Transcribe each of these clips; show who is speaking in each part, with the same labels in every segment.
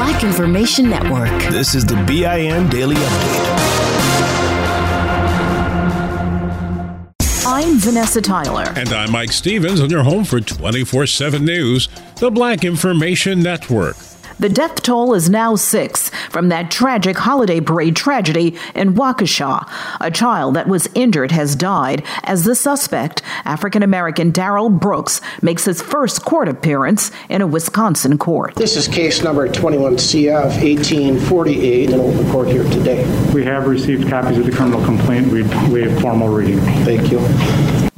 Speaker 1: Black Information Network.
Speaker 2: This is the BIN Daily Update.
Speaker 3: I'm Vanessa Tyler.
Speaker 4: And I'm Mike Stevens on your home for 24 7 News, the Black Information Network.
Speaker 3: The death toll is now six from that tragic holiday parade tragedy in Waukesha. A child that was injured has died as the suspect, African American Darrell Brooks, makes his first court appearance in a Wisconsin court.
Speaker 5: This is case number 21 CF 1848 in open court here today.
Speaker 6: We have received copies of the criminal complaint. We waive formal reading.
Speaker 5: Thank you.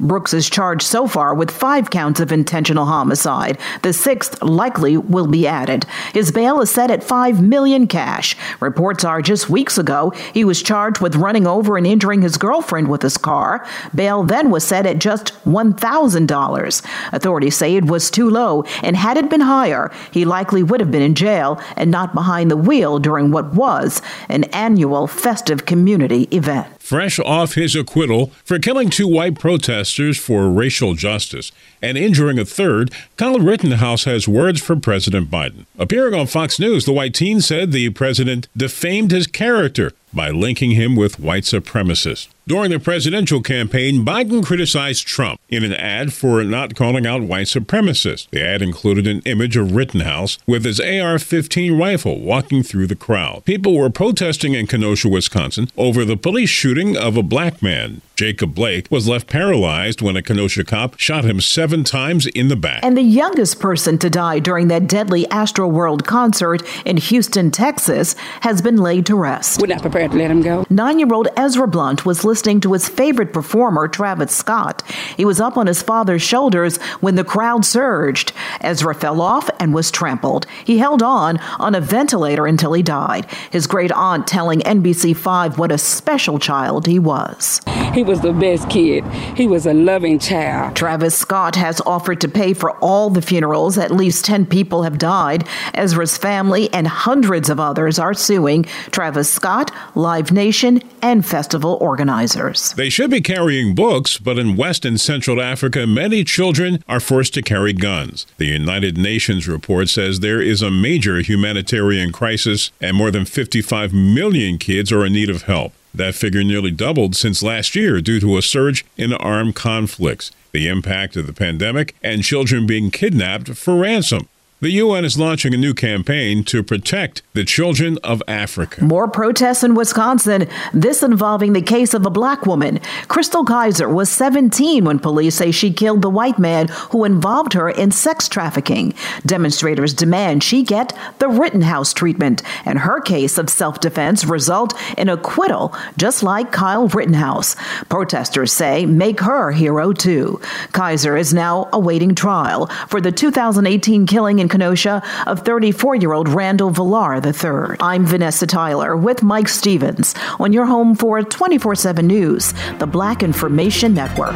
Speaker 3: Brooks is charged so far with five counts of intentional homicide. The sixth likely will be added. His bail is set at five million cash. Reports are just weeks ago he was charged with running over and injuring his girlfriend with his car. Bail then was set at just one thousand dollars. Authorities say it was too low, and had it been higher, he likely would have been in jail and not behind the wheel during what was an annual festive community event
Speaker 4: fresh off his acquittal for killing two white protesters for racial justice and injuring a third, Kyle Rittenhouse has words for President Biden. Appearing on Fox News, the white teen said the president defamed his character by linking him with white supremacists. During the presidential campaign, Biden criticized Trump in an ad for not calling out white supremacists. The ad included an image of Rittenhouse with his AR 15 rifle walking through the crowd. People were protesting in Kenosha, Wisconsin over the police shooting of a black man. Jacob Blake was left paralyzed when a Kenosha cop shot him seven times in the back.
Speaker 3: And the youngest person to die during that deadly Astroworld concert in Houston, Texas, has been laid to rest.
Speaker 7: We're not prepared to let him go.
Speaker 3: Nine year old Ezra Blunt was listening to his favorite performer, Travis Scott. He was up on his father's shoulders when the crowd surged. Ezra fell off and was trampled. He held on on a ventilator until he died. His great aunt telling NBC5 what a special child he was.
Speaker 7: He was the best kid. He was a loving child.
Speaker 3: Travis Scott has offered to pay for all the funerals. At least 10 people have died. Ezra's family and hundreds of others are suing Travis Scott, Live Nation, and festival organizers.
Speaker 4: They should be carrying books, but in West and Central Africa, many children are forced to carry guns. The United Nations report says there is a major humanitarian crisis and more than 55 million kids are in need of help. That figure nearly doubled since last year due to a surge in armed conflicts, the impact of the pandemic, and children being kidnapped for ransom. The UN is launching a new campaign to protect the children of Africa.
Speaker 3: More protests in Wisconsin, this involving the case of a black woman. Chrystul Kizer was 17 when police say she killed the white man who involved her in sex trafficking. Demonstrators demand she get the Rittenhouse treatment and her case of self defense result in acquittal, just like Kyle Rittenhouse. Protesters say make her hero too. Kizer is now awaiting trial for the 2018 killing in Kenosha of 34 year old Randall Volar III. I'm Vanessa Tyler with Mike Stevens on your home for 24 7 News, the Black Information Network.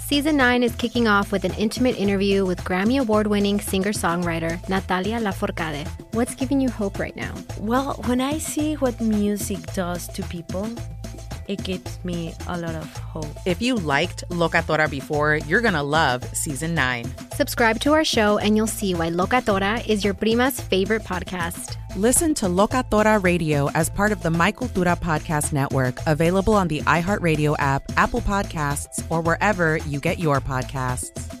Speaker 8: Season 9 is kicking off with an intimate interview with Grammy Award winning singer songwriter Natalia Lafourcade. What's giving you hope right now?
Speaker 9: Well, when I see what music does to people, it gives me a lot of hope.
Speaker 10: If you liked Locatora before, you're going to love season 9.
Speaker 8: Subscribe to our show and you'll see why Locatora is your prima's favorite podcast.
Speaker 10: Listen to Locatora Radio as part of the My Cultura Podcast Network, available on the iHeartRadio app, Apple Podcasts, or wherever you get your podcasts.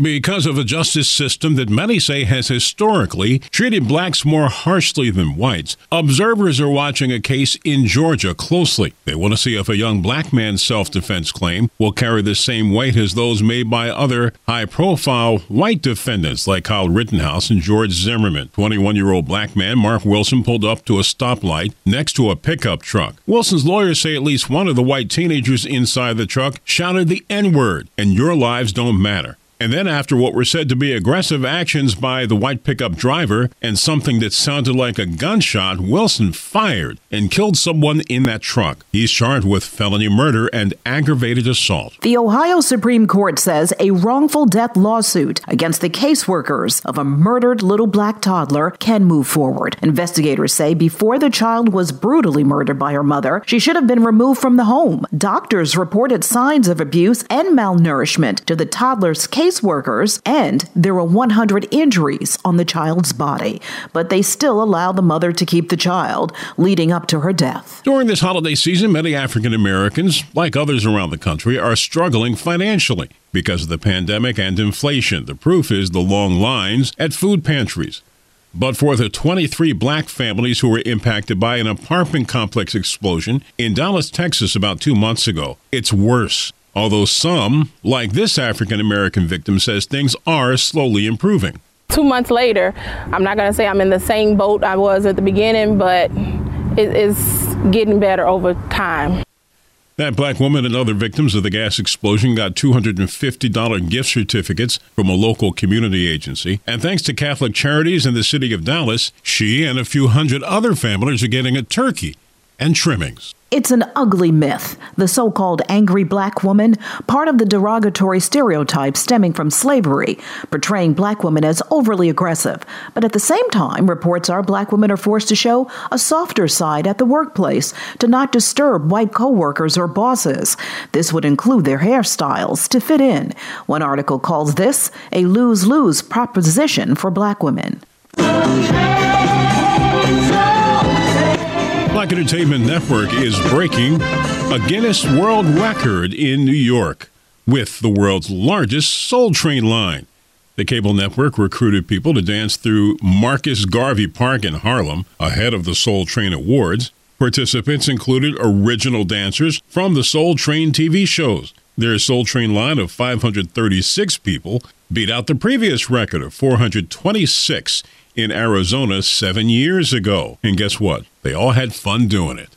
Speaker 4: Because of a justice system that many say has historically treated blacks more harshly than whites. Observers are watching a case in Georgia closely. They want to see if a young black man's self defense claim will carry the same weight as those made by other high profile white defendants like Kyle Rittenhouse and George Zimmerman. 21 year old black man Marc Wilson pulled up to a stoplight next to a pickup truck. Wilson's lawyers say at least one of the white teenagers inside the truck shouted the N word, and your lives don't matter. And then, after what were said to be aggressive actions by the white pickup driver and something that sounded like a gunshot, Wilson fired and killed someone in that truck. He's charged with felony murder and aggravated assault.
Speaker 3: The Ohio Supreme Court says a wrongful death lawsuit against the caseworkers of a murdered little black toddler can move forward. Investigators say before the child was brutally murdered by her mother, she should have been removed from the home. Doctors reported signs of abuse and malnourishment to the toddler's case caseworkers, and there were 100 injuries on the child's body, but they still allowed the mother to keep the child, leading up to her death.
Speaker 4: During this holiday season, many African Americans, like others around the country, are struggling financially because of the pandemic and inflation. The proof is the long lines at food pantries. But for the 23 black families who were impacted by an apartment complex explosion in Dallas, Texas, about two months ago, it's worse. Although some, like this African American victim, says things are slowly improving.
Speaker 1: Two months later, I'm not going to say I'm in the same boat I was at the beginning, but it is getting better over time.
Speaker 4: That black woman and other victims of the gas explosion got $250 gift certificates from a local community agency. And thanks to Catholic Charities in the city of Dallas, she and a few hundred other families are getting a turkey and trimmings.
Speaker 3: It's an ugly myth, the so called angry black woman, part of the derogatory stereotype stemming from slavery, portraying black women as overly aggressive. But at the same time, reports are black women are forced to show a softer side at the workplace to not disturb white coworkers or bosses. This would include their hairstyles to fit in. One article calls this a lose lose proposition for black women.
Speaker 4: Black Entertainment Network is breaking a Guinness World Record in New York with the world's largest Soul Train line. The cable network recruited people to dance through Marcus Garvey Park in Harlem ahead of the Soul Train Awards. Participants included original dancers from the Soul Train TV shows. Their Soul Train line of 536 people beat out the previous record of 426 in Arizona seven years ago. And guess what? They all had fun doing it.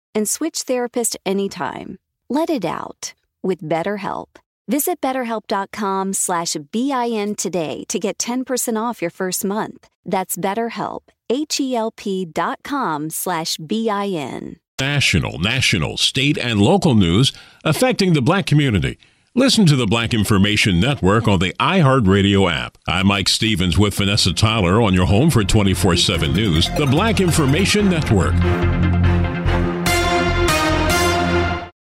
Speaker 11: and switch therapist anytime. Let it out with BetterHelp. Visit betterhelp.com slash BIN today to get 10% off your first month. That's BetterHelp, H-E-L-P dot com slash B-I-N.
Speaker 4: National, national, state, and local news affecting the black community. Listen to the Black Information Network on the iHeartRadio app. I'm Mike Stevens with Vanessa Tyler on your home for 24 7 news, the Black Information Network.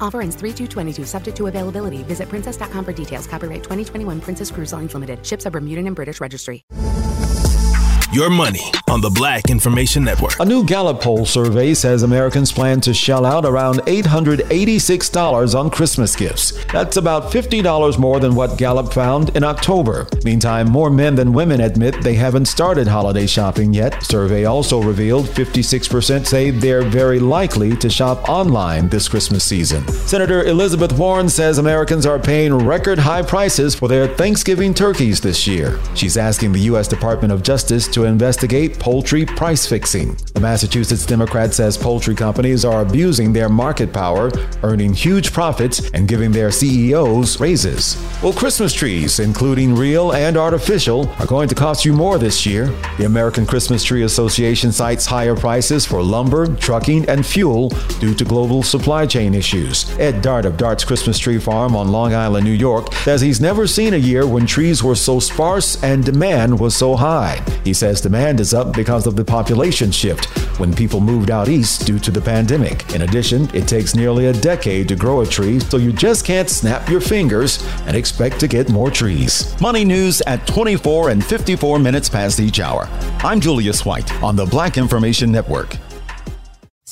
Speaker 12: Offer ends 3 22 subject to availability. Visit princess.com for details. Copyright 2021 Princess Cruise Lines Limited. Ships are Bermudan and British Registry.
Speaker 2: Your money on the Black Information Network.
Speaker 13: A new Gallup poll survey says Americans plan to shell out around $886 on Christmas gifts. That's about $50 more than what Gallup found in October. Meantime, more men than women admit they haven't started holiday shopping yet. Survey also revealed 56% say they're very likely to shop online this Christmas season. Senator Elizabeth Warren says Americans are paying record high prices for their Thanksgiving turkeys this year. She's asking the U.S. Department of Justice to investigate poultry price fixing. The Massachusetts Democrat says poultry companies are abusing their market power, earning huge profits, and giving their CEOs raises. Well, Christmas trees, including real and artificial, are going to cost you more this year. The American Christmas Tree Association cites higher prices for lumber, trucking, and fuel due to global supply chain issues. Ed Dart of Dart's Christmas Tree Farm on Long Island, New York, says he's never seen a year when trees were so sparse and demand was so high. He says demand is up because of the population shift when people moved out east due to the pandemic. In addition, it takes nearly a decade to grow a tree, so you just can't snap your fingers and expect to get more trees.
Speaker 14: Money news at 24 and 54 minutes past each hour. I'm Julius White on the Black Information Network.